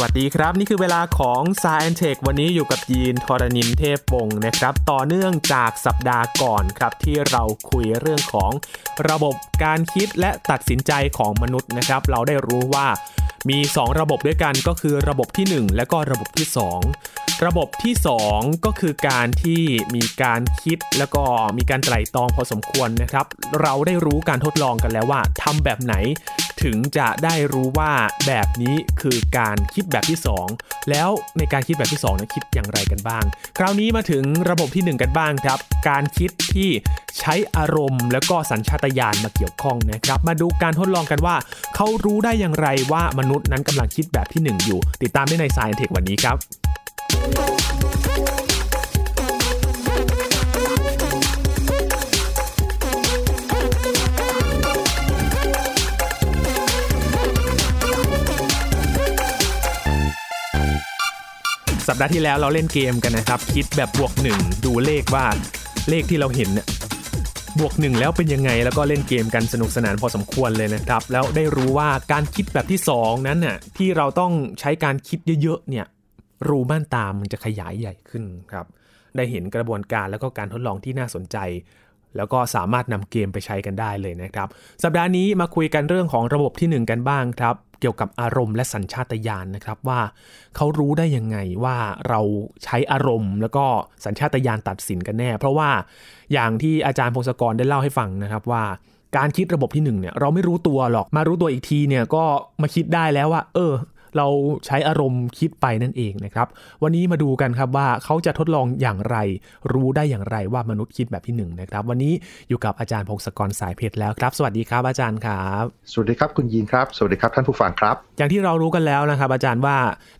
วัสดีครับ นี่คือเวลาของ s ายแอนเทควันนี้อยู่กับยีนทรณินเทพวงศ์นะครับ ต่อเนื่องจากสัปดาห์ก่อนครับ ที่เราคุยเรื่องของระบบการคิดและตัดสินใจของมนุษย์นะครับ เราได้รู้ว่ามี 2 ระบบด้วยกันก็คือระบบที่ 1 และก็ระบบที่ 2 ระบบที่ 2 ก็คือการที่มีการคิดแล้วก็มีการไตร่ตรองพอสมควรนะครับ เราได้รู้การทดลองกันแล้วว่าทำแบบไหน ถึงจะได้รู้ว่าแบบนี้คือการคิดแบบที่ 2 แล้วในการคิดแบบที่2นั้นคิดอย่างไรกันบ้าง คราวนี้มาถึงระบบที่ 1 กันบ้างครับ การคิดที่ใช้อารมณ์ แล้วก็สัญชาตญาณมาเกี่ยวข้องนะครับ มาดูการทดลองกันว่า เขารู้ได้อย่างไรว่ามนุษย์นั้นกำลังคิดแบบที่ 1 อยู่ ติดตามได้ใน Science Tech วันนี้ครับ สัปดาห์ที่แล้วเราเล่นเกมกันนะครับ คิดแบบบวกหนึ่งดูเลขว่าเลขที่เราเห็นเนี่ยบวกหนึ่งแล้วเป็นยังไงแล้วก็เล่นเกมกันสนุกสนานพอสมควรเลยนะครับ แล้วได้รู้ว่าการคิดแบบที่สองนั้นน่ะที่เราต้องใช้การคิดเยอะๆเนี่ย รูม่านตามันจะขยายใหญ่ขึ้นครับ ได้เห็นกระบวนการแล้วก็การทดลองที่น่าสนใจ แล้วก็สามารถนำเกมไปใช้กันได้เลยนะครับ สัปดาห์นี้มาคุยกันเรื่องของระบบที่ 1 กันบ้างครับ เกี่ยวกับอารมณ์และสัญชาตญาณนะครับว่าเขารู้ได้ยังไงว่าเราใช้อารมณ์ แล้วก็สัญชาตญาณตัดสินกันแน่ เพราะว่าอย่างที่อาจารย์พงศกรได้เล่าให้ฟังนะครับว่าการคิดระบบที่1เนี่ยเราไม่รู้ตัวหรอกมารู้ตัวอีกทีเนี่ยก็มาคิดได้แล้วว่า เออ เราใช้อารมณ์คิดไปนั่นเองนะครับ วันนี้มาดูกันครับว่าเขาจะทดลองอย่างไร รู้ได้อย่างไรว่ามนุษย์คิดแบบที่1นะครับ วันนี้อยู่กับอาจารย์พงศกรสายเพชรแล้วครับ สวัสดีครับอาจารย์ครับ สวัสดีครับคุณยีนครับ สวัสดีครับท่านผู้ฟังครับ อย่างที่เรารู้กันแล้วนะครับ อาจารย์ว่า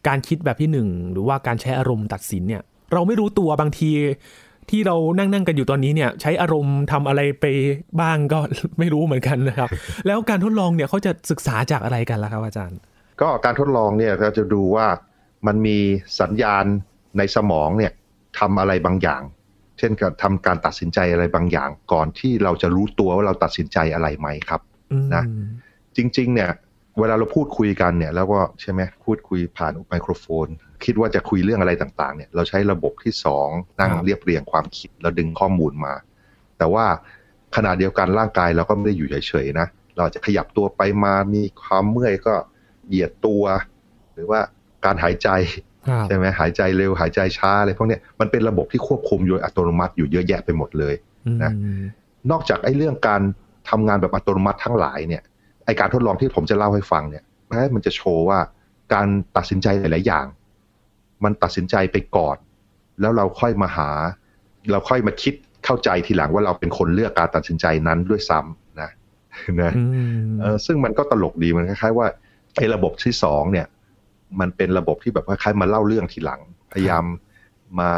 การคิดแบบที่ 1 หรือว่าการใช้อารมณ์ตัดสินเนี่ยเราไม่รู้ตัวบางทีที่เรานั่งนั่งกันอยู่ตอนนี้เนี่ยใช้อารมณ์ทำอะไรไปบ้างก็ไม่รู้เหมือนกันนะครับ แล้วการทดลองเนี่ยเขาจะศึกษาจากอะไรกันล่ะครับอาจารย์ ก็การทดลองเนี่ยเราจะดูว่ามันมีสัญญาณในสมองเนี่ยทำอะไรบางอย่าง เช่นการทำการตัดสินใจอะไรบางอย่าง ก่อนที่เราจะรู้ตัวว่าเราตัดสินใจอะไรไหมครับนะจริง ๆ เนี่ยเวลาเราพูดคุยกันเนี่ยแล้วก็ใช่ไหมพูดคุยผ่านไมโครโฟน คิดว่าจะคุยเรื่องอะไรต่างๆเนี่ยเราใช้ระบบที่สองนั่งเรียบเรียงความคิดแล้วดึงข้อมูลมา แต่ว่าขณะเดียวกันร่างกายเราก็ไม่ได้อยู่เฉยๆนะเราจะขยับตัวไปมามีความเมื่อยก็ เหยียดตัว หรือว่าการหายใจครับใช่ไหมหายใจเร็วหายใจช้าอะไรพวกเนี้ยมันเป็นระบบที่ควบคุมโดยอัตโนมัติอยู่เยอะแยะไปหมดเลยนะอืมนอกจากไอ้เรื่องการทำงานแบบอัตโนมัติทั้งหลายเนี่ยไอการทดลองที่ผมจะเล่าให้ฟังเนี่ยมันจะโชว์ว่าการตัดสินใจหลาย ๆ อย่าง มันตัดสินใจไปก่อน แล้วเราค่อยมาหา เราค่อยมาคิดเข้าใจทีหลังว่าเราเป็นคนเลือกการตัดสินใจนั้นด้วยซ้ำนะนะอืมเออซึ่งมันก็ตลกดีมันคล้าย ๆ ว่า ไอ้ระบบที่สองเนี่ย มันเป็นระบบที่แบบคล้ายๆมาเล่าเรื่องทีหลัง พยายามมา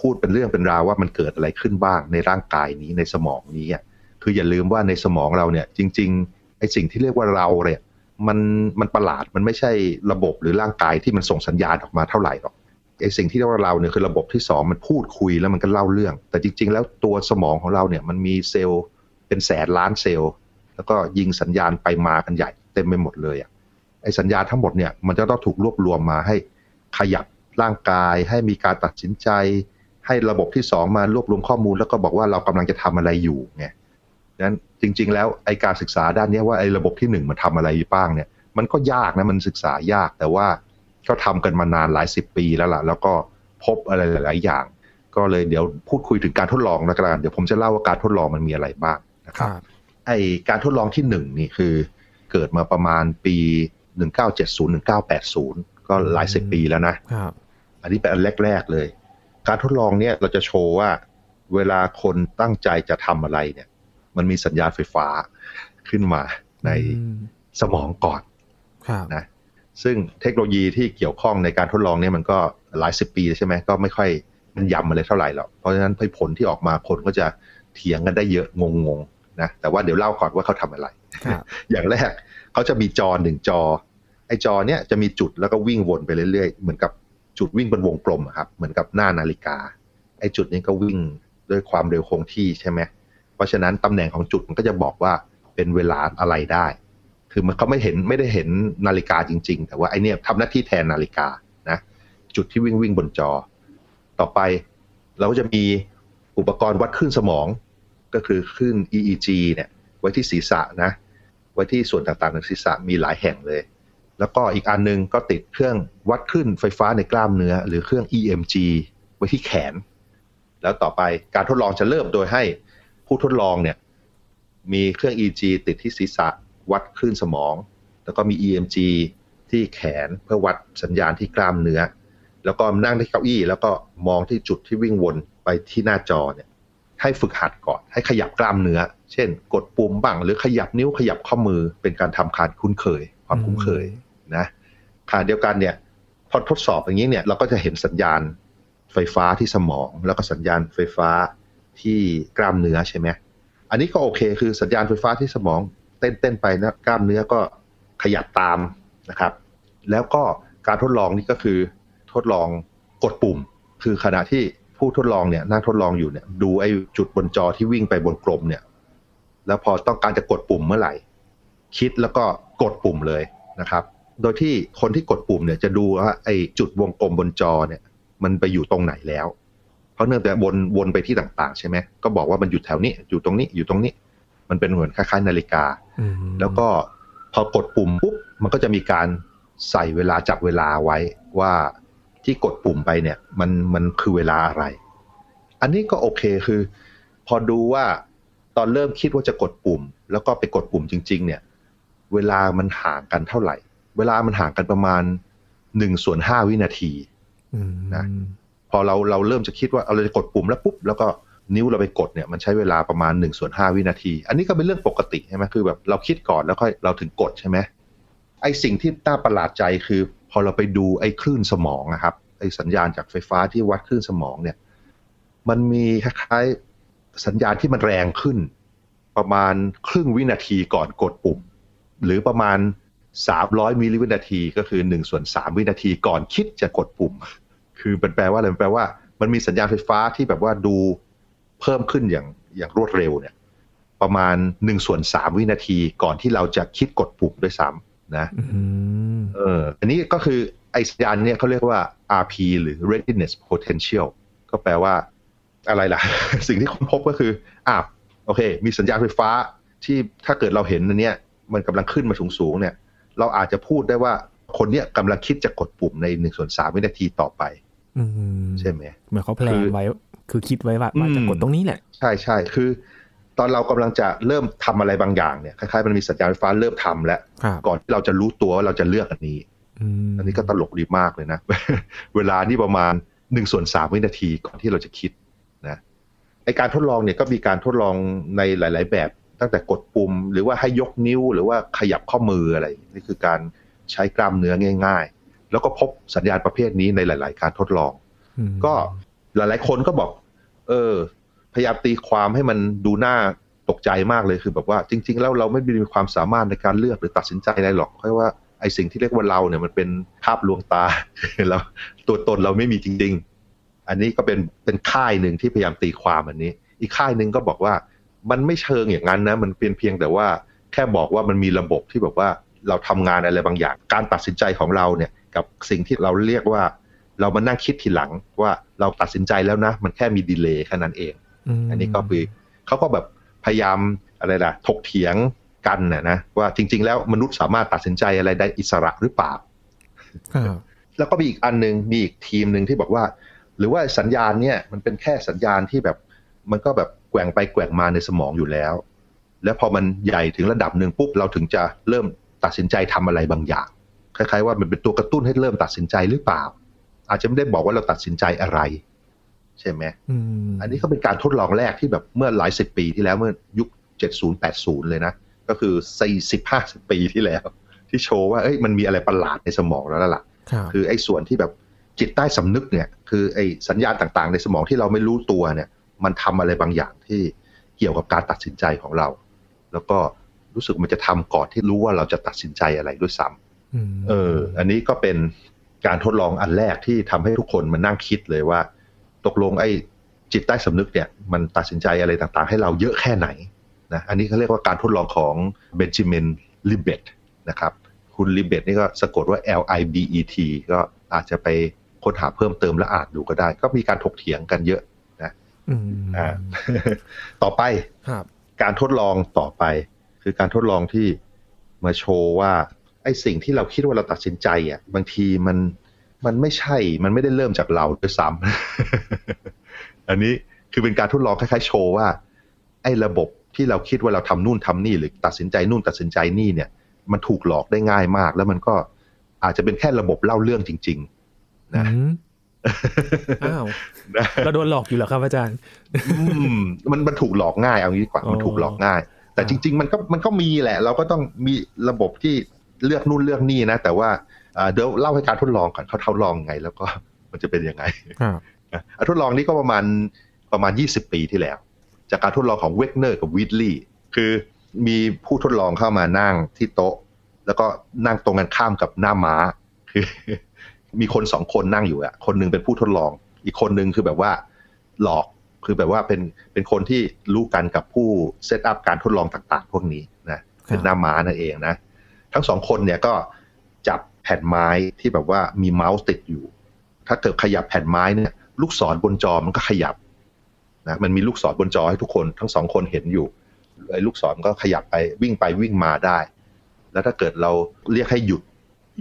พูดเป็นเรื่องเป็นราวว่ามันเกิดอะไรขึ้นบ้างในร่างกายนี้ในสมองนี้อะคืออย่าลืมว่าในสมองเราเนี่ย จริงๆไอ้สิ่งที่เรียกว่าเราเนี่ยมันมันประหลาดมันไม่ใช่ระบบหรือร่างกายที่มันส่งสัญญาณออกมาเท่าไหร่หรอกไอ้สิ่งที่เรียกว่าเราเนี่ยคือระบบที่สองมันพูดคุยแล้วมันก็เล่าเรื่อง แต่จริง ๆ แล้วตัวสมองของเราเนี่ยมันมีเซลล์เป็นแสนล้านเซลล์ แล้วก็ยิงสัญญาณไปมากันใหญ่เต็มไปหมดเลยอะ ไอ้สัญญาณทั้งหมดเนี่ยมันจะต้องถูกรวบรวมมาให้ขยับร่างกาย ให้มีการตัดสินใจ ให้ระบบที่สองมารวบรวมข้อมูล แล้วก็บอกว่าเรากำลังจะทำอะไรอยู่ไงนั้นจริง ๆ แล้วไอ้การศึกษาด้านเนี้ยว่าไอ้ระบบที่หนึ่งมันทำอะไรบ้างเนี่ยมันก็ยากนะมันศึกษายากแต่ว่าก็ทำกันมานานหลายสิบปีแล้วล่ะแล้วก็พบอะไรหลาย ๆ อย่าง ก็เลยเดี๋ยวพูดคุยถึงการทดลองแล้วกันเดี๋ยวผมจะเล่าว่าการทดลองมันมีอะไรบ้างนะคครับรับไอการทดลองที่หนึ่งนี่คือเกิดมาประมาณปี 1970 1980 ก็หลายสิบปีแล้วนะครับอันนี้เป็นอันแรก ๆ เลย การทดลองเนี่ยเราจะโชว์ว่าเวลาคนตั้งใจจะทำอะไรเนี่ย มันมีสัญญาณไฟฟ้าขึ้นมาในอืมสมองก่อนครับนะซึ่งเทคโนโลยีที่เกี่ยวข้องในการทดลองเนี่ยมันก็หลายสิบปีใช่ไหมก็ไม่ค่อยมันยำอะไรเท่าไหร่หรอก เพราะฉะนั้นผลที่ออกมาคนก็จะเถียงกันได้เยอะงงๆนะแต่ว่าเดี๋ยวเล่าก่อนว่าเขาทำอะไรครับอย่างแรก เขาจะมีจอหนึ่งจอ ไอ้จอเนี้ยจะมีจุดแล้วก็วิ่งวนไปเรื่อยๆ เหมือนกับจุดวิ่งเป็นวงกลมครับ เหมือนกับหน้านาฬิกา ไอ้จุดนี้ก็วิ่งด้วยความเร็วคงที่ใช่ไหมเพราะฉะนั้นตำแหน่งของจุดมันก็จะบอกว่าเป็นเวลาอะไรได้ คือมันเขาไม่เห็นไม่ได้เห็นนาฬิกาจริง ๆ แต่ว่าไอเนี้ยทำหน้าที่แทนนาฬิกานะ จุดที่วิ่งวิ่งบนจอ ต่อไปเราก็จะมีอุปกรณ์วัดคลื่นสมอง ก็คือคลื่น EEG เนี่ยไว้ที่ศีรษะนะ ไว้ที่ส่วนต่างๆในศีรษะมีหลายแห่งเลย แล้วก็อีกอันนึงก็ติดเครื่องวัดคลื่นไฟฟ้าในกล้ามเนื้อ หรือเครื่อง EMG ไว้ที่แขน แล้วต่อไปการทดลองจะเริ่มโดยให้ผู้ทดลองเนี่ยมีเครื่อง EEG ติดที่ศีรษะวัดคลื่นสมอง แล้วก็มี EMG ที่แขนเพื่อวัดสัญญาณที่กล้ามเนื้อ แล้วก็นั่งที่เก้าอี้ แล้วก็มองที่จุดที่วิ่งวนไปที่หน้าจอเนี่ย ให้ฝึกหัดก่อน ให้ขยับกล้ามเนื้อ เช่น กดปุ่มบ้าง หรือขยับนิ้วขยับข้อมือ เป็นการทำการคุ้นเคย ความคุ้นเคยนะขณะเดียวกันเนี่ย พอทดสอบอย่างนี้เนี่ยเราก็จะเห็นสัญญาณไฟฟ้าที่สมอง แล้วก็สัญญาณไฟฟ้าที่กล้ามเนื้อใช่ไหมอันนี้ก็โอเค คือสัญญาณไฟฟ้าที่สมองเต้นเต้นไปนะกล้ามเนื้อก็ขยับตามนะครับ แล้วก็การทดลองนี่ก็คือทดลองกดปุ่ม คือขณะที่ ผู้ทดลองเนี่ยนั่งทดลองอยู่เนี่ย ดูไอ้จุดบนจอที่วิ่งไปบนกลมเนี่ย แล้วพอต้องการจะกดปุ่มเมื่อไหร่ คิดแล้วก็กดปุ่มเลยนะครับ โดยที่คนที่กดปุ่มเนี่ยจะดูว่าไอ้จุดวงกลมบนจอเนี่ย มันไปอยู่ตรงไหนแล้ว เพราะเนื่องจากวนวนไปที่ต่างๆ ใช่ไหมก็บอกว่ามันอยู่แถวนี้อยู่ตรงนี้อยู่ตรงนี้ มันเป็นเหมือนคล้ายๆ นาฬิกาแล้วก็พอกดปุ่มปุ๊บมันก็จะมีการใส่เวลาจับเวลาไว้ว่า ที่กดปุ่มไปเนี่ย มันมันคือเวลาอะไร อันนี้ก็โอเคคือ พอดูว่าตอนเริ่มคิดว่าจะกดปุ่ม แล้วก็ไปกดปุ่มจริง ๆ เนี่ย เวลามันห่างกันเท่าไหร่ เวลามันห่างกันประมาณหนึ่งส่วนห้าวินาทีนะพอเราเราเริ่มจะคิดว่าเราจะกดปุ่มแล้วปุ๊บแล้วก็นิ้วเราไปกดเนี่ยมันใช้เวลาประมาณ1นส่วนหวินาที อันนี้ก็เป็นเรื่องปกติใช่ไหมคือแบบเราคิดก่อนแล้วค่อยเราถึงกดใช่ไหมไอสิ่งที่น่าประหลาดใจคือ พอเราไปดูไอ้คลื่นสมองนะครับไอ้สัญญาณจากไฟฟ้าที่วัดคลื่นสมองเนี่ย มันมีคล้ายๆสัญญาณที่มันแรงขึ้น ประมาณครึ่งวินาทีก่อนกดปุ่ม หรือประมาณ 300มิลลิวินาที ก็คือ1ส่วน3วินาทีก่อนคิดจะกดปุ่ม คือเป็นแปลว่าอะไรแปลว่า มันมีสัญญาณไฟฟ้าที่แบบว่าดูเพิ่มขึ้นอย่างอย่างรวดเร็วเนี่ย ประมาณหนึ่งส่วนสามวินาทีก่อนที่เราจะคิดกดปุ่มด้วยซ้ำ นะเอออันนี้ก็คือไอสัญญาณเนี่ยเขาเรียกว่า RP หรือ readiness potential ก็แปลว่าอะไรล่ะ สิ่งที่ค้นพบก็คืออ่าโอเค มีสัญญาณไฟฟ้าที่ถ้าเกิดเราเห็นอันเนี้ยมันกำลังขึ้นมาสูงๆเนี่ย เราอาจจะพูดได้ว่าคนเนี้ยกำลังคิดจะกดปุ่มในหนึ่งส่วนสามวินาทีต่อไปใช่ไหมเหมือนเขาแพลนไว้ คือคิดไว้ว่าว่าจะกดตรงนี้แหละ ใช่ใช่คือ ตอนเรากำลังจะเริ่มทำอะไรบางอย่างเนี่ยคล้ายๆมันมีสัญญาณไฟฟ้าเริ่มทำแล้ว ก่อนที่เราจะรู้ตัวว่าเราจะเลือกอันนี้อันนี้ก็ตลกดีมากเลยนะ เวลานี่ประมาณหนึ่งส่วนสามวินาทีก่อนที่เราจะคิดนะไอการทดลองเนี่ยก็มีการทดลองในหลาย ๆ แบบ ตั้งแต่กดปุ่ม หรือว่าให้ยกนิ้วหรือว่าขยับข้อมืออะไร นี่คือการใช้กล้ามเนื้อง่าย ๆ แล้วก็พบสัญญาณประเภทนี้ในหลาย ๆ การทดลอง ก็หลาย ๆ คนก็บอก เออ พยายามตีความให้มันดูน่าตกใจมากเลยคือแบบว่าจริง ๆ แล้วเราไม่มีความสามารถในการเลือกหรือตัดสินใจอะไรหรอกเพราะว่าไอ้สิ่งที่เรียกว่าเราเนี่ยมันเป็นภาพลวงตาเราตัวตนเราไม่มีจริง ๆ อันนี้ก็เป็นเป็นค่ายหนึ่งที่พยายามตีความอันนี้ อีกค่ายหนึ่งก็บอกว่ามันไม่เชิงอย่างนั้นนะมันเป็นเพียงแต่ว่าแค่บอกว่ามันมีระบบที่แบบว่าเราทำงานอะไรบางอย่าง การตัดสินใจของเราเนี่ยกับสิ่งที่เราเรียกว่า เรามานั่งคิดทีหลังว่าเราตัดสินใจแล้วนะ มันแค่มีดีเลย์แค่นั้นเอง อันนี้ก็คือเขาก็แบบพยายามอะไรล่ะ ถกเถียงกันนะนะว่าจริง ๆ แล้วมนุษย์สามารถตัดสินใจอะไรได้อิสระหรือเปล่าแล้วก็มีอีกอันหนึ่งมีอีกทีมหนึ่งที่บอกว่า หรือว่าสัญญาณเนี่ยมันเป็นแค่สัญญาณที่แบบมันก็แบบแกว่งไปแกว่งมาในสมองอยู่แล้ว แล้วพอมันใหญ่ถึงระดับหนึ่งปุ๊บเราถึงจะเริ่มตัดสินใจทำอะไรบางอย่าง คล้ายๆ ว่ามันเป็นตัวกระตุ้นให้เริ่มตัดสินใจหรือเปล่า อาจจะไม่ได้บอกว่าเราตัดสินใจอะไร ใช่ไหมอันนี้ก็เป็นการทดลองแรกที่แบบเมื่อหลายสิบปีที่แล้วเมื่อยุคเจ็ดศูนย์แปดศูนย์เลยนะ ก็คือสี่สิบห้าสิบปีที่แล้ว ที่โชว์ว่าเอ้ยมันมีอะไรประหลาดในสมองแล้วล่ะ คือไอ้ส่วนที่แบบจิตใต้สำนึกเนี่ย คือไอ้สัญญาณต่างๆ ในสมองที่เราไม่รู้ตัวเนี่ย มันทำอะไรบางอย่างที่เกี่ยวกับการตัดสินใจของเรา แล้วก็รู้สึกมันจะทำก่อนที่รู้ว่าเราจะตัดสินใจอะไรด้วยซ้ำเออ อันนี้ก็เป็นการทดลองอันแรกที่ทำให้ทุกคนมานั่งคิดเลยว่า ตกลงไอ้จิตใต้สำนึกเนี่ยมันตัดสินใจอะไรต่างๆ ให้เราเยอะแค่ไหนนะอันนี้เขาเรียกว่าการทดลองของเบนจามินลิเบตนะครับคุณลิเบตนี่ก็สะกดว่า L I B E T ก็อาจจะไปค้นหาเพิ่มเติมและอ่านดูก็ได้ ก็มีการถกเถียงกันเยอะนะอืมอ่าต่อไปครับการทดลองต่อไป คือการทดลองที่มาโชว์ว่าไอ้สิ่งที่เราคิดว่าเราตัดสินใจอะบางทีมัน มันไม่ใช่ มันไม่ได้เริ่มจากเราด้วยซ้ำ อันนี้คือเป็นการทดลองคล้ายๆโชว์ว่า ไอ้ระบบที่เราคิดว่าเราทำนู่นทำนี่หรือตัดสินใจนู่นตัดสินใจนี่เนี่ย มันถูกหลอกได้ง่ายมาก แล้วมันก็อาจจะเป็นแค่ระบบเล่าเรื่องจริง ๆ นะอืมอ้าวนะเราโดนหลอกอยู่เหรอครับอาจารย์อืมมันมันถูกหลอกง่ายเอางี้ดีกว่าอ๋อมันถูกหลอกง่าย แต่อ่าจริง ๆ มันก็มันก็มีแหละ เราก็ต้องมีระบบที่เลือกนู่นเลือกนี่นะแต่ว่าอ่า เดี๋ยวเล่าให้การทดลองก่อนเขาทดลองไง แล้วก็มันจะเป็นยังไงครับนะอะทดลองนี้ก็ประมาณประมาณ 20 ปีที่แล้ว จากการทดลองของเวกเนอร์กับวิดลีย์คือมีผู้ทดลองเข้ามานั่งที่โต๊ะ แล้วก็นั่งตรงกันข้ามกับหน้าม้า คือ มีคนสองคนนั่งอยู่อะคนหนึ่งเป็นผู้ทดลอง อีกคนหนึ่งคือแบบว่าหลอกคือแบบว่าเป็นเป็นคนที่รู้กันกับผู้เซตอัพการทดลองต่างๆ พวกนี้นะเป็นหน้าม้านั่นเองนะ ทั้งสองคนเนี่ยก็จับ แผ่นไม้ที่แบบว่ามีเมาส์ติดอยู่ ถ้าเกิดขยับแผ่นไม้เนี่ย ลูกศรบนจอมันก็ขยับนะมันมีลูกศรบนจอให้ทุกคนทั้งสองคนเห็นอยู่ไอ้ลูกศรก็ขยับไปวิ่งไปวิ่งมาได้ แล้วถ้าเกิดเราเรียกให้หยุด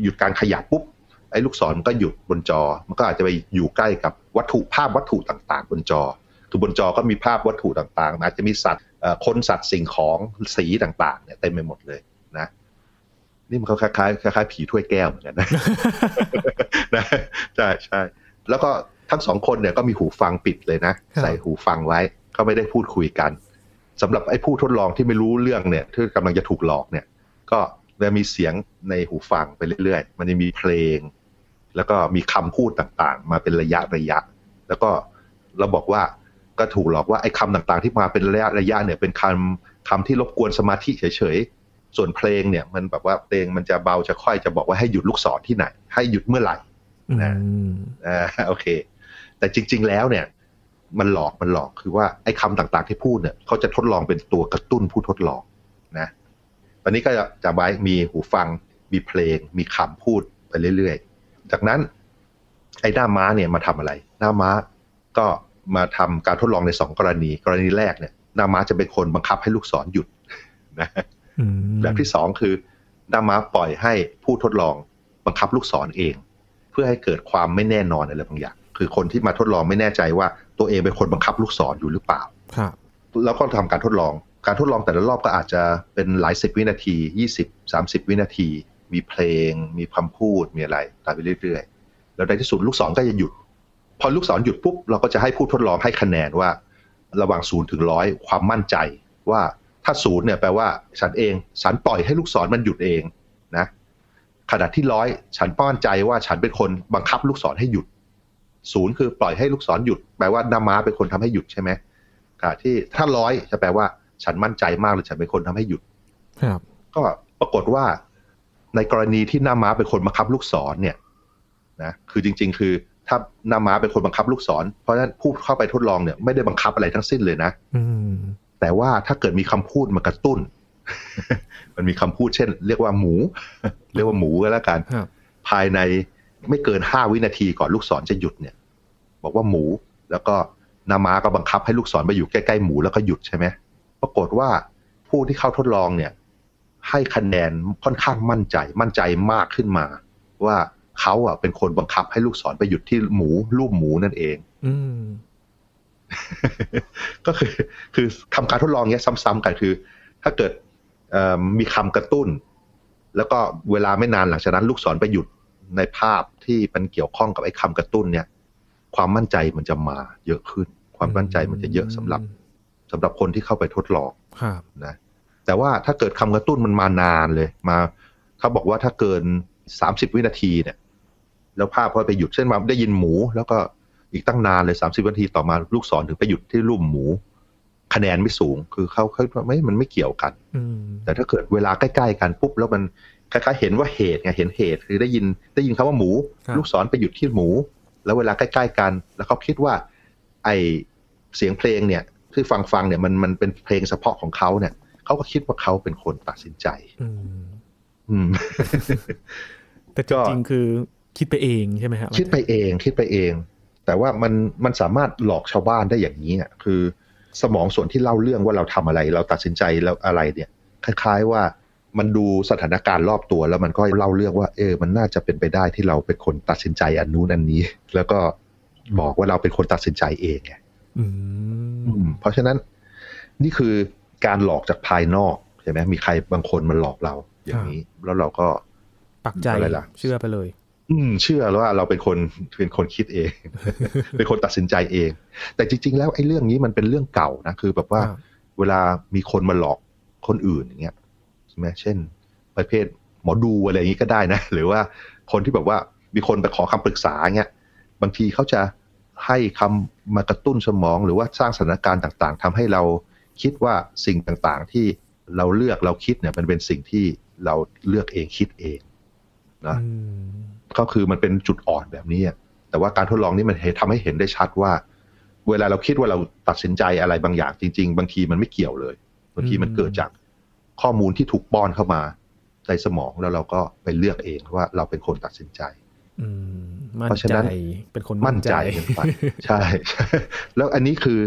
หยุดการขยับปุ๊บไอ้ลูกศรมันก็หยุดบนจอ มันก็อาจจะไปอยู่ใกล้กับวัตถุภาพวัตถุต่างๆ บนจอคือบนจอก็มีภาพวัตถุต่างๆ อาจจะมีสัตว์คนสัตว์สิ่งของสีต่างๆเนี่ยเต็มไปหมดเลย นะนี่มันก็คล้ายๆคล้ายๆผีถ้วยแก้วเหมือนกันนะนะใช่ใช่แล้วก็ทั้งสองคนเนี่ยก็มีหูฟังปิดเลยนะครับใส่หูฟังไว้เขาไม่ได้พูดคุยกันสำหรับไอ้ผู้ทดลองที่ไม่รู้เรื่องเนี่ยที่กำลังจะถูกหลอกเนี่ย ก็จะมีเสียงในหูฟังไปเรื่อยๆ มันจะมีเพลง แล้วก็มีคำพูดต่างๆ มาเป็นระยะระยะ แล้วก็เราบอกว่าก็ถูกหลอกว่าไอ้คำต่างๆ ที่มาเป็นระยะระยะเนี่ยเป็นคำคำที่รบกวนสมาธิเฉยๆ ส่วนเพลงเนี่ยมันแบบว่าเพลงมันจะเบาจะค่อยจะบอกว่าให้หยุดลูกศรที่ไหน ให้หยุดเมื่อไหร่นะอืมอ่าโอเค แต่จริง ๆ แล้วเนี่ย มันหลอกมันหลอกคือว่าไอ้คำต่างๆที่พูดเนี่ยเขาจะทดลองเป็นตัวกระตุ้นผู้ทดลองนะตอนนี้ก็จะจะไว้มีหูฟังมีเพลง มีคำพูดไปเรื่อยๆ จากนั้น ไอ้หน้าม้าเนี่ยมาทำอะไร หน้าม้าก็มาทำการทดลองในสองกรณี กรณีแรกเนี่ยหน้าม้าจะเป็นคนบังคับให้ลูกศรหยุดนะอืม แบบที่สองคือหน้าม้าปล่อยให้ผู้ทดลองบังคับลูกศรเอง เพื่อให้เกิดความไม่แน่นอนอะไรบางอย่าง คือคนที่มาทดลองไม่แน่ใจว่าตัวเองเป็นคนบังคับลูกศรอยู่หรือเปล่าครับแล้วก็ทำการทดลอง การทดลองแต่ละรอบก็อาจจะเป็นหลายสิบวินาทียี่สิบสามสิบวินาที มีเพลง มีคำพูด มีอะไรตามไปเรื่อยๆ แล้วในที่สุดลูกศรก็จะหยุด พอลูกศรหยุดปุ๊บเราก็จะให้ผู้ทดลองให้คะแนนว่า ระหว่างศูนย์ถึงร้อยความมั่นใจว่า ถ้าศูนย์เนี่ยแปลว่าฉันเองฉันปล่อยให้ลูกศรมันหยุดเองนะขณะที่ร้อยฉันมั่นใจว่าฉันเป็นคนบังคับลูกศรให้หยุดศูนย์คือปล่อยให้ลูกศรหยุดแปลว่าหน้าม้าเป็นคนทำให้หยุดใช่ไหมขณะที่ถ้าร้อยจะแปลว่า ฉันมั่นใจมากเลยฉันเป็นคนทำให้หยุดครับ ก็ปรากฏว่า ในกรณีที่หน้าม้าเป็นคนบังคับลูกศรเนี่ยนะคือจริง ๆ คือถ้าหน้าม้าเป็นคนบังคับลูกศรเพราะฉะนั้นผู้เข้าไปทดลองเนี่ยไม่ได้บังคับอะไรทั้งสิ้นเลยนะอืม แต่ว่าถ้าเกิดมีคำพูดมากระตุ้น มันมีคำพูดเช่น เรียกว่าหมู เรียกว่าหมูก็แล้วกันครับภายในไม่เกินห้าวินาทีก่อนลูกศรจะหยุดเนี่ย บอกว่าหมู แล้วก็นามาก็บังคับให้ลูกศรไปอยู่ใกล้ๆหมูแล้วก็หยุดใช่ไหมปรากฏว่าผู้ที่เข้าทดลองเนี่ย ให้คะแนนค่อนข้างมั่นใจ มั่นใจมากขึ้นมา ว่าเขาอะเป็นคนบังคับให้ลูกศรไปหยุดที่หมูรูปหมูนั่นเอง อืม ก็คือคือทำการทดลองเนี้ยซ้ำๆกันคือ ถ้าเกิดเอิ่มมีคำกระตุ้น แล้วก็เวลาไม่นานหลังจากนั้น ลูกศรไปหยุดในภาพที่มันเกี่ยวข้องกับไอ้คำกระตุ้นเนี่ย ความมั่นใจมันจะมาเยอะขึ้น ความมั่นใจมันจะเยอะสำหรับสำหรับคนที่เข้าไปทดลองครับนะแต่ว่าถ้าเกิดคำกระตุ้นมันมานานเลยมาเขาบอกว่าถ้าเกินสามสิบวินาทีเนี่ย แล้วภาพพอไปหยุดเช่นว่าได้ยินหมู แล้วก็ อีกตั้งนานเลยสามสิบวินาทีต่อมาลูกศรถึงไปหยุดที่รูปหมู คะแนนไม่สูงคือเขาเขาไม่มันไม่เกี่ยวกันอืมแต่ถ้าเกิดเวลาใกล้ๆกันปุ๊บแล้วมันคล้ายๆเห็นว่าเหตุไงเห็นเหตุคือได้ยินได้ยินคำว่าหมูครับลูกศรไปหยุดที่หมู แล้วเวลาใกล้ๆกัน แล้วเขาคิดว่า ไอเสียงเพลงเนี่ยที่ฟังฟังๆเนี่ยมันมันเป็นเพลงเฉพาะของเขาเนี่ยเขาก็คิดว่าเขาเป็นคนตัดสินใจ อืมอืมแต่จริงๆคือคิดไปเองใช่ไหมครับคิดไปเองคิดไปเอง แต่ว่ามันมันสามารถหลอกชาวบ้านได้อย่างนี้อะคือสมองส่วนที่เล่าเรื่องว่าเราทำอะไร เราตัดสินใจแล้วอะไรเนี่ย คล้าย ๆว่ามันดูสถานการณ์รอบตัวแล้วมันก็เล่าเรื่องว่า เออ มันน่าจะเป็นไปได้ที่เราเป็นคนตัดสินใจอันนู้นอันนี้ แล้วก็บอกว่าเราเป็นคนตัดสินใจเองไงอืมอืมเพราะฉะนั้นนี่คือการหลอกจากภายนอกใช่ไหมมีใครบางคนมาหลอกเรา อย่างนี้ แล้วเราก็ปักใจอะไรล่ะ เชื่อไปเลย อืม เชื่อแล้วว่าเราเป็นคนเป็นคนคิดเอง เป็นคนตัดสินใจเอง แต่จริง ๆ แล้วไอ้เรื่องนี้มันเป็นเรื่องเก่านะคือแบบว่าครับเวลามีคนมาหลอกคนอื่นอย่างเงี้ยใช่ไหมเช่น ประเภทหมอดูอะไรอย่างนี้ก็ได้นะ หรือว่าคนที่แบบว่ามีคนไปขอคำปรึกษาเงี้ยบางทีเขาจะให้คำมากระตุ้นสมอง หรือว่าสร้างสถานการณ์ต่างๆทำให้เราคิดว่าสิ่งต่างๆ ที่เราเลือกเราคิดเนี่ย มันเป็นสิ่งที่เราเลือกเองคิดเองนะอืม ก็คือมันเป็นจุดอ่อนแบบนี้อะแต่ว่าการทดลองนี้มันเห็นทำให้เห็นได้ชัดว่า เวลาเราคิดว่าเราตัดสินใจอะไรบางอย่างจริง ๆ บางทีมันไม่เกี่ยวเลยบางทีมันเกิดจากข้อมูลที่ถูกป้อนเข้ามาในสมองแล้วเราก็ไปเลือกเองว่าเราเป็นคนตัดสินใจอืมมั่นเพราะฉะใจนั้นเป็นคนมั่นใจเป็นไปใช่ใช่ แล้วอันนี้คือ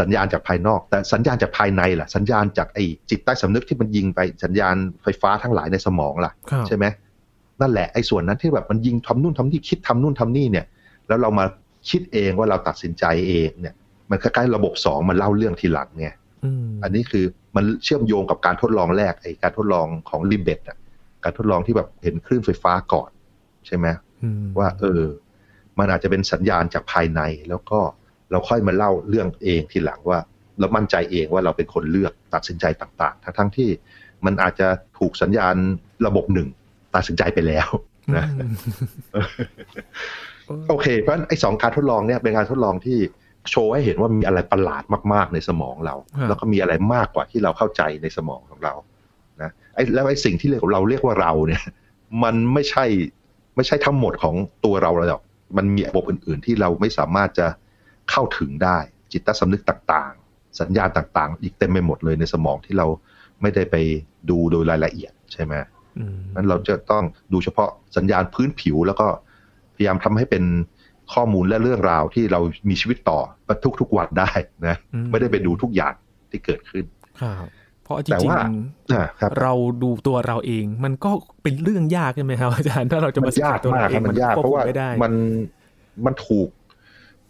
สัญญาณจากภายนอก แต่สัญญาณจากภายในล่ะ สัญญาณจากไอ้จิตใต้สำนึกที่มันยิงไปสัญญาณไฟฟ้าทั้งหลายในสมองล่ะครับใช่ไหม นั่นแหละไอ้ส่วนนั้นที่แบบมันยิงทำนู่นทำนี่คิดทำนู่นทำนี่เนี่ย แล้วเรามาคิดเองว่าเราตัดสินใจเองเนี่ย มันคล้ายๆระบบสองมันเล่าเรื่องทีหลังไงอืมอันนี้คือมันเชื่อมโยงกับการทดลองแรกไอ้การทดลองของลิเบตอะการทดลองที่แบบเห็นคลื่นไฟฟ้าก่อน ใช่ไหมอืมว่า เออ มันอาจจะเป็นสัญญาณจากภายในแล้วก็เราค่อยมาเล่าเรื่องเองทีหลังว่า เรามั่นใจเองว่าเราเป็นคนเลือกตัดสินใจต่าง ๆ ทั้งทั้งๆที่มันอาจจะถูกสัญญาณระบบหนึ่ง ตัดสินใจไปแล้วนะอืมโอเค เพราะฉะนั้นไอ้สองการทดลองเนี่ยเป็นการทดลองที่โชว์ให้เห็นว่ามีอะไรประหลาดมากๆในสมองเราครับแล้วก็มีอะไรมากกว่าที่เราเข้าใจในสมองของเรานะไอ้แล้วไอ้สิ่งที่เราเรียกว่าเราเนี่ย มันไม่ใช่ไม่ใช่ทั้งหมดของตัวเราหรอกมันมีระบบอื่น ๆ ที่เราไม่สามารถจะเข้าถึงได้จิตใต้สำนึกต่าง ๆ สัญญาณต่าง ๆ อีกเต็มไปหมดเลยในสมองที่เราไม่ได้ไปดูโดยรายละเอียดใช่ไหมอืม นั้นเราจะต้องดูเฉพาะสัญญาณพื้นผิว แล้วก็พยายามทำให้เป็นข้อมูลและเรื่องราวที่เรามีชีวิตต่อทุกๆวันได้นะอืไม่ได้ไปดูทุกอย่างที่เกิดขึ้นครับเพราะจแต่ริงว่าอ่าครับๆเราดูตัวเราเองมันก็เป็นเรื่องยากใช่ไหมครับอาจารย์ถ้าเราจะมัมานศึกยาษากตัวมาเรากเอครังบมันยากควบเพราะคุว่าไม่ได้มันมันถูก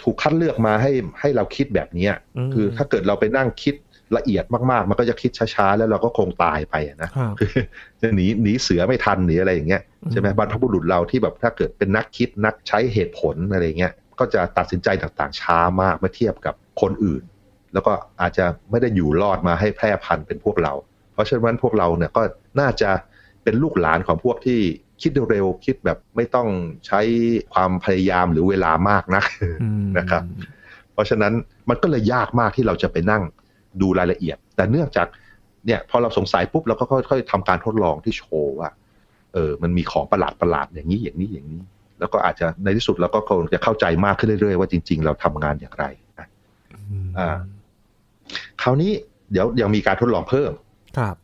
ถูกคัดเลือกมาให้ให้เราคิดแบบเนี้ยอืมคือถ้าเกิดเราไปนั่งคิด ละเอียดมากๆ มันก็จะคิดช้าๆ แล้วเราก็คงตายไปอะนะครับคือจะหนีหนีเสือไม่ทันหนีอะไรอย่างเงี้ยใช่ไหมอืมบรรพบุรุษเราที่แบบถ้าเกิดเป็นนักคิดนักใช้เหตุผลอะไรเงี้ยก็จะตัดสินใจต่างๆ ช้ามากเมื่อเทียบกับคนอื่น แล้วก็อาจจะไม่ได้อยู่รอดมาให้แพร่พันธุ์เป็นพวกเรา เพราะฉะนั้นพวกเราเนี่ยก็น่าจะเป็นลูกหลานของพวกที่คิดเร็วๆคิดแบบไม่ต้องใช้ความพยายามหรือเวลามากนักอืมนะครับ เพราะฉะนั้นมันก็เลยยากมากที่เราจะไปนั่ง ดูรายละเอียด แต่เนื่องจากเนี่ยพอเราสงสัยปุ๊บเราก็ค่อยๆทำการทดลองที่โชว์ว่าเออมันมีของประหลาดประหลาดๆอย่างนี้อย่างนี้อย่างนี้ แล้วก็อาจจะในที่สุดเราก็คงจะเข้าใจมากขึ้นเรื่อยๆว่าจริง ๆ เราทำงานอย่างไรนะอ่าคราวนี้เดี๋ยวยังมีการทดลองเพิ่มครับ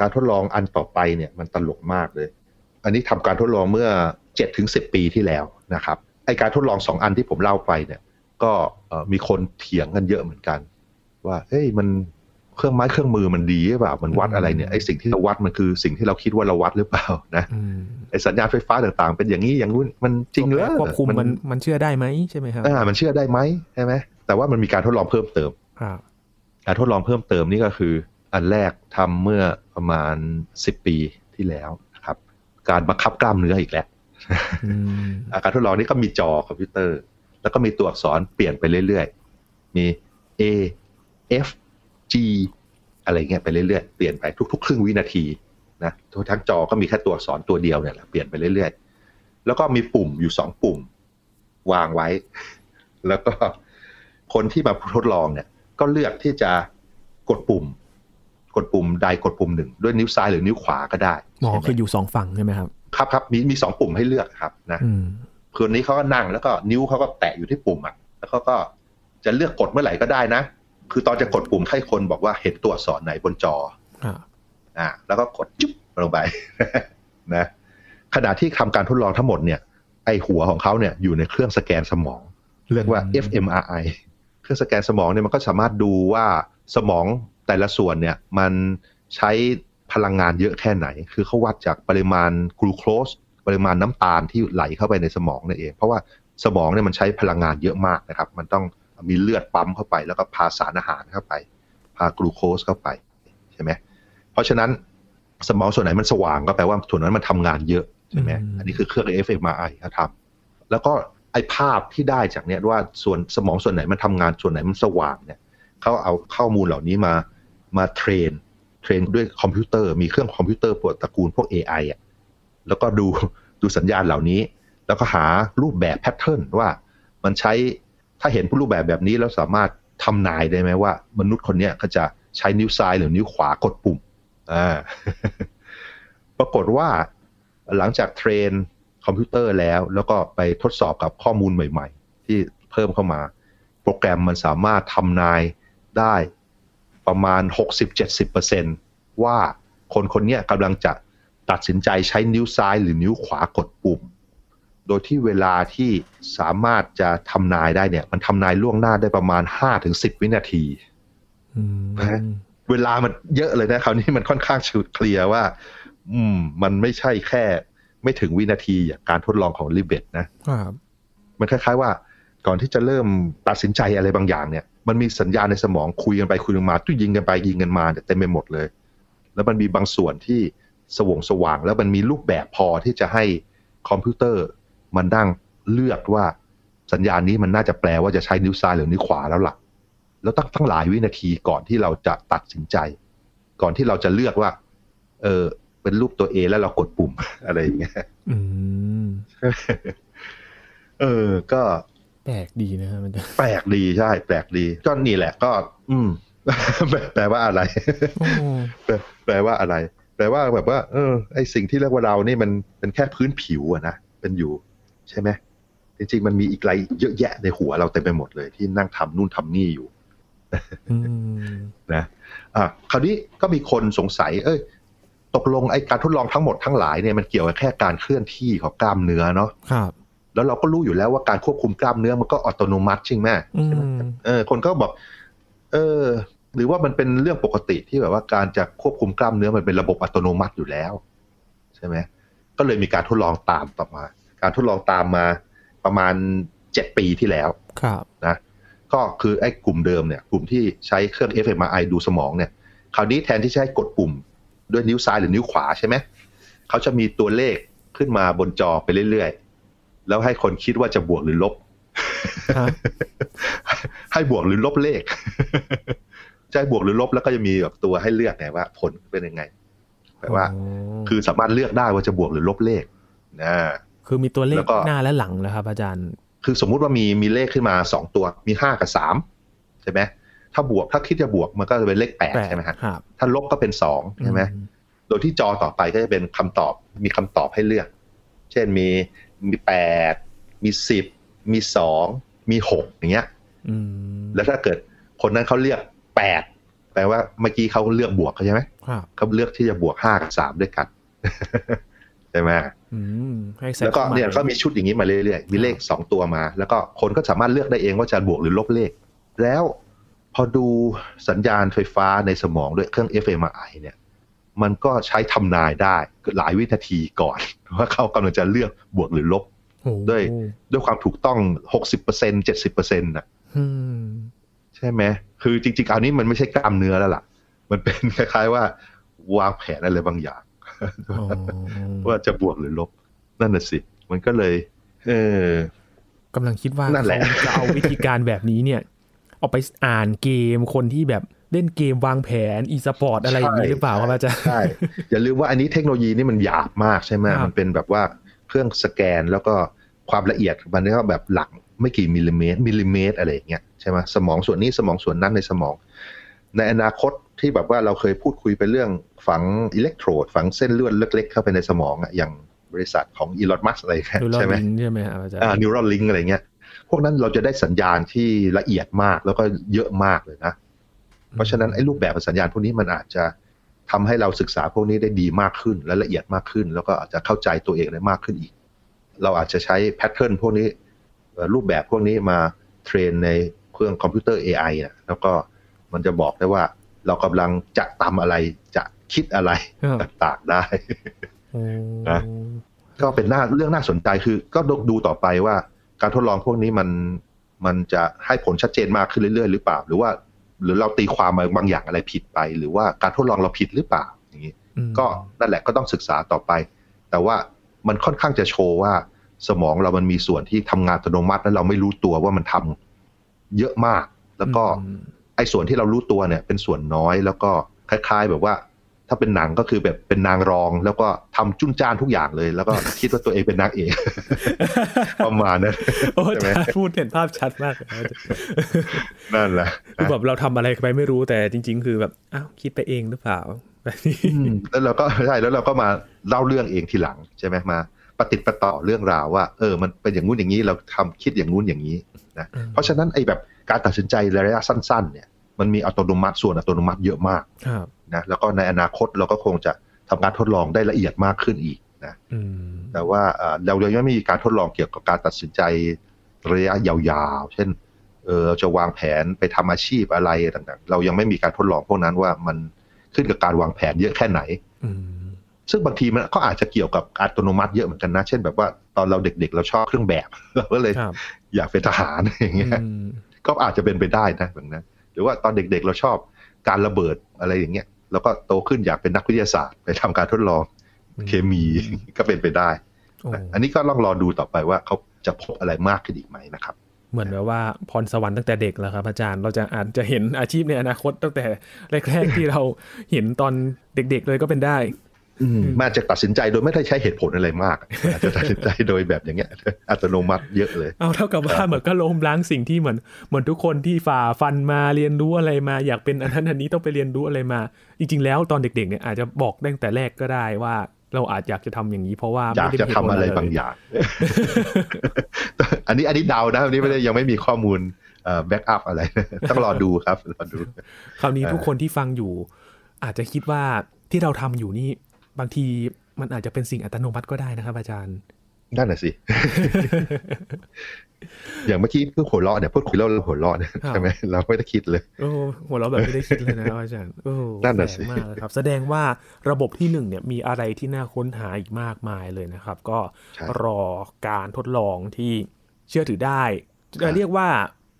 การทดลองอันต่อไปเนี่ยมันตลกมากเลย อันนี้ทำการทดลองเมื่อเจ็ดถึงสิบปีที่แล้วนะครับไอการทดลองสองอันที่ผมเล่าไปเนี่ย ก็เอ่อมีคนเถียงกันเยอะเหมือนกัน ว่าเฮ้ยมันเครื่องไม้เครื่องมือมันดีหรือเปล่ามันวัดอะไรเนี่ยไอสิ่งที่เราวัดมันคือสิ่งที่เราคิดว่าเราวัดหรือเปล่านะอืมไอสัญญาณไฟฟ้าต่างๆ เป็นอย่างนี้อย่างนู้นมันจริงเหรอควบคุมมันมันเชื่อได้ไหมใช่ไหมครับอ่ามันเชื่อได้ไหมใช่ไหมแต่ว่ามันมีการทดลองเพิ่มเติมครับการทดลองเพิ่มเติมนี่ก็คือ อันแรกทำเมื่อประมาณ10ปีที่แล้วนะครับ การบังคับกล้ามเนื้ออีกแล้วอืมอาการทดลองนี้ก็มีจอคอมพิวเตอร์ แล้วก็มีตัวอักษรเปลี่ยนไปเรื่อยๆ มี A F G อะไรเงี้ยไปเรื่อยๆ เปลี่ยนไปทุกๆ ครึ่งวินาทีนะทั้งจอก็มีแค่ตัวอักษรตัวเดียวเนี่ยแหละเปลี่ยนไปเรื่อยๆ แล้วก็มีปุ่มอยู่สองปุ่ม วางไว้ แล้วก็คนที่มาทดลองเนี่ย ก็เลือกที่จะกดปุ่ม กดปุ่มใดกดปุ่มหนึ่ง ด้วยนิ้วซ้ายหรือนิ้วขวาก็ได้หมอใช่ไหคืออยู่สองฝั่งใช่ไหมครับครับครับมีมีสองปุ่มให้เลือกครับนะอืมคนนี้เขาก็นั่งแล้วก็นิ้วเขาก็แตะอยู่ที่ปุ่มอะแล้วเขาก็จะเลือกกดเมื่อไหร่ก็ได้นะ คือตอนจะกดปุ่มให้คนบอกว่าเห็นตัวอักษรไหนบนจออ่าอ่าแล้วก็กดจุ๊บไปลงไปนะขณะที่ทำการทดลองทั้งหมดเนี่ยไอหัวของเขาเนี่ยอยู่ในเครื่องสแกนสมอง เรียกว่า fMRI เครื่องสแกนสมองเนี่ยมันก็สามารถดูว่าสมองแต่ละส่วนเนี่ยมันใช้พลังงานเยอะแค่ไหน คือเขาวัดจากปริมาณกลูโคสปริมาณน้ำตาลที่ไหลเข้าไปในสมองนั่นเอง เพราะว่าสมองเนี่ยมันใช้พลังงานเยอะมากนะครับ มันต้อง มีเลือดปั๊มเข้าไป แล้วก็พาสารอาหารเข้าไป พากลูโคสเข้าไปใช่ไหมเพราะฉะนั้นสมองส่วนไหนมันสว่างก็แปลว่าส่วนนั้นมันทำงานเยอะใช่ไหมอันนี้คือเครื่อง fMRI เขาทำแล้วก็ไอ้ภาพที่ได้จากเนี้ยว่าส่วนสมองส่วนไหนมันทำงานส่วนไหนมันสว่างเนี่ยเขาเอาข้อมูลเหล่านี้มามา train train ด้วยคอมพิวเตอร์มีเครื่องคอมพิวเตอร์พวกตระกูลพวก AI อะแล้วก็ดูดูสัญญาณเหล่านี้ แล้วก็หารูปแบบ pattern ว่ามันใช้ ถ้าเห็นรูปแบบแบบนี้แล้วสามารถทำนายได้ไหมว่า มนุษย์คนเนี้ยเขาจะใช้นิ้วซ้ายหรือนิ้วขวากดปุ่มอ่าปรากฏว่าหลังจาก train คอมพิวเตอร์แล้ว แล้วก็ไปทดสอบกับข้อมูลใหม่ ๆ ที่เพิ่มเข้ามา โปรแกรมมันสามารถทำนายได้ประมาณ 60-70%ว่าคนคนนี้กำลังจะตัดสินใจใช้นิ้วซ้ายหรือนิ้วขวากดปุ่ม โดยที่เวลาที่สามารถจะทำนายได้เนี่ย มันทำนายล่วงหน้าได้ประมาณ5-10วินาทีเวลามันเยอะเลยนะคราวนี้มันค่อนข้างชุดเคลียร์ว่า อืม มันไม่ใช่แค่ ไม่ถึงวินาทีอย่างการทดลองของลิเบตนะครับมันคล้ายๆว่า ก่อนที่จะเริ่มตัดสินใจอะไรบางอย่างเนี่ย มันมีสัญญาณในสมองคุยกันไปคุยกันมาตุ้ยิงกันไปยิงกันมาเต็มไปหมดเลย แล้วมันมีบางส่วนที่สว่างสว่าง แล้วมันมีรูปแบบพอที่จะให้คอมพิวเตอร์ มันดั้งเลือกว่าสัญญาณนี้มันน่าจะแปลว่าจะใช้นิ้วซ้ายหรือนิ้วขวาแล้วล่ะ แล้วตั้งตั้งหลายวินาทีก่อนที่เราจะตัดสินใจ ก่อนที่เราจะเลือกว่า เออเป็นรูปตัวเอแล้วเรากดปุ่มอะไรอย่างเงี้ยเออ ก็แปลกดีนะครับมันจะแปลกดีใช่ แปลกดีก็นี่แหละก็ อืมแปลว่าอะไรแปลว่าอะไร แปลว่าแบบว่า เออ ไอสิ่งที่เรียกว่าเรานี่มันเป็นแค่พื้นผิวอะนะเป็นอยู่ ใช่ไหมจริงๆมันมีอีกไรเยอะแยะในหัวเราเต็มไปหมดเลย ที่นั่งทำนู่นทำนี่อยู่นะอะคราวนี้ก็มีคนสงสัย เอ้ย ตกลงไอการทดลองทั้งหมดทั้งหลายเนี่ยมันเกี่ยวกับแค่การเคลื่อนที่ของกล้ามเนื้อเนาะครับ แล้วเราก็รู้อยู่แล้วว่าการควบคุมกล้ามเนื้อมันก็อัตโนมัติใช่ไหมใช่ไหมเออ คนก็บอก เออ หรือว่ามันเป็นเรื่องปกติที่แบบว่าการจะควบคุมกล้ามเนื้อมันเป็นระบบอัตโนมัติอยู่แล้ว ใช่ไหมก็เลยมีการทดลองตามต่อมา การทดลองตามมาประมาณเจ็ดปีที่แล้วครับนะก็คือไอ้กลุ่มเดิมเนี่ยกลุ่มที่ใช้เครื่อง fMRI ดูสมองเนี่ยคราวนี้แทนที่จะให้กดปุ่มด้วยนิ้วซ้ายหรือนิ้วขวาใช่ไหมเขาจะมีตัวเลขขึ้นมาบนจอไปเรื่อยๆ แล้วให้คนคิดว่าจะบวกหรือลบ ให้บวกหรือลบเลขจะให้บวกหรือลบแล้วก็จะมีแบบตัวให้เลือกไงว่า ผลเป็นยังไงแปลว่า คือสามารถเลือกได้ว่าจะบวกหรือลบเลขนะ คือมีตัวเลขแล้วก็หน้าและหลังนะครับ อาจารย์ คือสมมุติว่ามีมีเลขขึ้นมาสองตัว มีห้ากับสามใช่ไหมถ้าบวกถ้าคิดจะบวกมันก็จะเป็นเลขแปดแปดใช่ไหมฮะครับถ้าลบก็เป็นสองใช่ไหมอืโดยที่จอต่อไปก็จะเป็นคำตอบ มีคำตอบให้เลือก เช่นมีมีแปดมีสิบมีสองมีหกอย่างเงี้ยอืมแล้วถ้าเกิดคนนั้นเขาเลือกแปดแปลว่าเมื่อกี้เขาเลือกบวกใช่ไหมครับเขาเลือกที่จะบวกห้ากับสามด้วยกันใช่ไหมอืมให้ใส่ แล้วก็คามหมาเนี่ยก็มีชุดอย่างนี้มาเรื่อยๆ มีเลขสองตัวมา แล้วก็คนก็สามารถเลือกได้เองว่าจะบวกหรือลบเลข แล้วพอดูสัญญาณไฟฟ้าในสมองด้วยเครื่อง fMRI เนี่ย มันก็ใช้ทำนายได้หลายวินาทีก่อน ว่าเขากำลังจะเลือกบวกหรือลบโอ้โหด้วยด้วยความถูกต้อง60% 70%นะอืมใช่ไหม คือจริงๆอันนี้มันไม่ใช่กล้ามเนื้อแล้วล่ะ มันเป็นคล้ายๆว่าวางแผนอะไรบางอย่างอ๋อ ว่าจะบวกหรือลบ นั่นน่ะสิ มันก็เลย เออกำลังคิดว่านั่นแหละเขาจะเอาวิธีการแบบนี้เนี่ย เอาไปอ่านเกมคนที่แบบเล่นเกมวางแผนอีสปอร์ตอะไรอย่างนี้หรือเปล่าครับอาจารย์ใช่อย่าลืมว่าอันนี้เทคโนโลยีนี่มันหยาบมากใช่ไหมครับมันเป็นแบบว่าเครื่องสแกนแล้วก็ความละเอียดมันก็แบบหลักไม่กี่มิลลิเมตรมิลลิเมตรอะไรอย่างเงี้ยใช่ไหมสมองส่วนนี้สมองส่วนนั้นในสมอง ในอนาคต ที่แบบว่าเราเคยพูดคุยไปเรื่องฝังอิเล็กโทรด ฝังเส้นเลือดเล็กๆเข้าไปในสมองอะอย่างบริษัทของอีลอนมัสก์อะไรอย่างเงี้ยดูลอใช่ไหมลิงใช่ไหมครับอาจารย์อ่า Neuralink อะไรเงี้ยพวกนั้นเราจะได้สัญญาณที่ละเอียดมากแล้วก็เยอะมากเลยนะ เพราะฉะนั้นไอ้รูปแบบของสัญญาณพวกนี้มันอาจจะทำให้เราศึกษาพวกนี้ได้ดีมากขึ้นและละเอียดมากขึ้น แล้วก็อาจจะเข้าใจตัวเองได้มากขึ้นอีก เราอาจจะใช้ pattern พวกนี้รูปแบบพวกนี้มา train ในเครื่องคอมพิวเตอร์ AI นะแล้วก็มันจะบอกได้ว่า เรากำลังจะทำอะไรจะคิดอะไรต่างๆได้นะก็เป็นหน้าเรื่องน่าสนใจคือ ก็ดูต่อไปว่า การทดลองพวกนี้มันมันจะให้ผลชัดเจนมากขึ้นเรื่อยๆหรือเปล่า หรือว่า หรือเราตีความมาบางอย่างอะไรผิดไป หรือว่าการทดลองเราผิดหรือเปล่าอย่างนี้ก็นั่นแหละก็ต้องศึกษาต่อไป แต่ว่ามันค่อนข้างจะโชว์ว่า สมองเรามันมีส่วนที่ทำงานอัตโนมัติแล้วเราไม่รู้ตัวว่ามันทำเยอะมาก แล้วก็ ไอ้ส่วนที่เรารู้ตัวเนี่ยเป็นส่วนน้อยแล้วก็คล้าย ๆ แบบว่า ถ้าเป็นหนังก็คือแบบเป็นนางรอง แล้วก็ทำจุ้นจ้านทุกอย่างเลย แล้วก็คิดว่าตัวเองเป็นนางเอกประมาณนั้นโอ้ใช่พูดเห็นภาพชัดมากนั่นแหละคือแบบเราทำอะไรไปไม่รู้แต่จริง ๆ คือแบบอ้าวคิดไปเองหรือเปล่าแบบนี้แล้วเราก็ใช่แล้วเราก็มาเล่าเรื่องเองทีหลังใช่ไหมมาปฏิติประต่อเรื่องราวว่า เออ มันเป็นอย่างงู้นอย่างนี้เราทำคิดอย่างงู้นอย่างนี้นะเพราะฉะนั้นไอ้แบบ การตัดสินใจระยะสั้นๆเนี่ยมันมีอัตโนมัติส่วนอัตโนมัติเยอะมากนะแล้วก็ในอนาคตเราก็คงจะทำการทดลองได้ละเอียดมากขึ้นอีกนะแต่ว่าเรายังไม่มีการทดลองเกี่ยวกับการตัดสินใจระยะยาวๆ เช่นเออเราจะวางแผนไปทำอาชีพอะไรต่างๆ เรายังไม่มีการทดลองพวกนั้นว่ามันขึ้นกับการวางแผนเยอะแค่ไหนซึ่งบางทีมันก็อาจจะเกี่ยวกับอัตโนมัติเยอะเหมือนกันนะ เช่นแบบว่าตอนเราเด็กๆ เราชอบเครื่องแบบเราก็เลยอยากเป็นทหารอย่างเงี้ย ก็อาจจะเป็นไปได้นะแบบนั้น หรือว่าตอนเด็กๆเราชอบการระเบิดอะไรอย่างเงี้ยแล้วก็โตขึ้นอยากเป็นนักวิทยาศาสตร์ ไปทำการทดลองเคมีก็เป็นไปได้ อันนี้ก็ต้องรอดูต่อไปว่าเขาจะพบอะไรมากขึ้นอีกไหมนะครับ เหมือนแบบว่าพรสวรรค์ตั้งแต่เด็กแล้วครับอาจารย์เราจะอาจจะเห็นอาชีพในอนาคตตั้งแต่แรกๆที่เราเห็นตอนเด็กๆเลยก็เป็นได้ มาจะตัดสินใจโดยไม่ได้ใช้เหตุผลอะไรมากอาจจะตัดสินใจโดยแบบอย่างเงี้ยอัตโนมัติเยอะเลย เอาเท่ากับว่าเหมือนก็ล้มล้างสิ่งที่เหมือนเหมือนทุกคนที่ฝ่าฟันมาเรียนรู้อะไรมา อยากเป็นอันนั้นอันนี้ต้องไปเรียนรู้อะไรมา จริง ๆ แล้วตอนเด็กๆเนี่ยอาจจะบอกตั้งแต่แรกก็ได้ว่าเราอาจอยากจะทำอย่างนี้เพราะว่าอยากจะทำอะไรบางอย่าง อันนี้อันนี้เดานะอันนี้ไม่ได้ยังไม่มีข้อมูลbackup อะไร ต้องรอดูครับรอดู คราวนี้ทุกคนที่ฟังอยู่ อาจจะคิดว่าที่เราทำอยู่นี่ บางทีมันอาจจะเป็นสิ่งอัตโนมัติก็ได้นะครับ อาจารย์นั่นแหะสิ อย่างเมื่อกี้เพิ่งหัวเราะเนี่ยพูดคุยแล้วหัวเราะเนี่ยใช่ไหมเราไม่ได้คิดเลยโอ้หัวเราะแบบไม่ได้คิดเลยนะอาจารย์โอ้นั่นแหะสิมากครับ แสดงว่าระบบที่หนึ่งเนี่ยมีอะไรที่น่าค้นหาอีกมากมายเลยนะครับ ก็รอการทดลองที่เชื่อถือได้จะเรียกว่า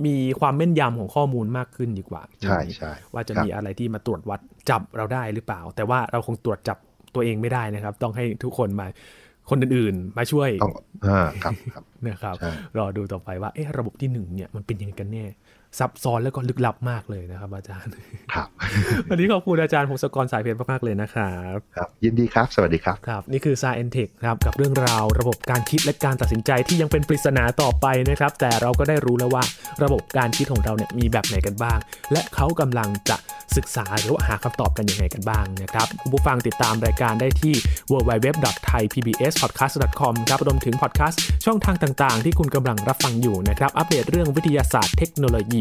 มีความแม่นยำของข้อมูลมากขึ้นดีกว่า ใช่ใช่ว่าจะมีอะไรที่มาตรวจวัดจับเราได้หรือเปล่า แต่ว่าเราคงตรวจจับ ตัวเองไม่ได้นะครับ ต้องให้ทุกคนมาคนอื่นๆ มาช่วยครับนะครับ รอดูต่อไปว่าเอ๊ะระบบที่หนึ่งเนี่ยมันเป็นยังไงกันแน่ ซับซ้อนแล้วก็ลึกลับมากเลยนะครับ อาจารย์ ครับ วันนี้ขอบคุณอาจารย์พงศกรสายเพชรมากๆเลยนะครับครับ ยินดีครับ สวัสดีครับ ครับ นี่คือ s า e n t e c h ครับ กับเรื่องราวระบบการคิดและการตัดสินใจที่ยังเป็นปริศนาต่อไปนะครับ แต่เราก็ได้รู้แล้วว่าระบบการคิดของเราเนี่ยมีแบบไหนกันบ้าง และเขากำลังจะศึกษาหรือว่าหาคำตอบกันยังไงกันบ้างนะครับคุณผู้ฟังติดตามรายการได้ที่ www.thaipbspodcast.com ครับรวมถึงพอดแคสต์ช่องทางต่าง ๆ ที่คุณกำลังรับฟังอยู่นะครับ อัปเดตเรื่องวิทยาศาสตร์เทคโนโลี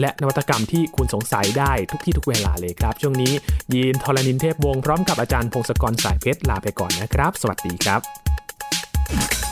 และนวัตกรรมที่คุณสงสัยได้ทุกที่ทุกเวลาเลยครับ ช่วงนี้ยีนทรณินเทพวงพร้อมกับอาจารย์พงศกรสายเพชรลาไปก่อนนะครับ สวัสดีครับ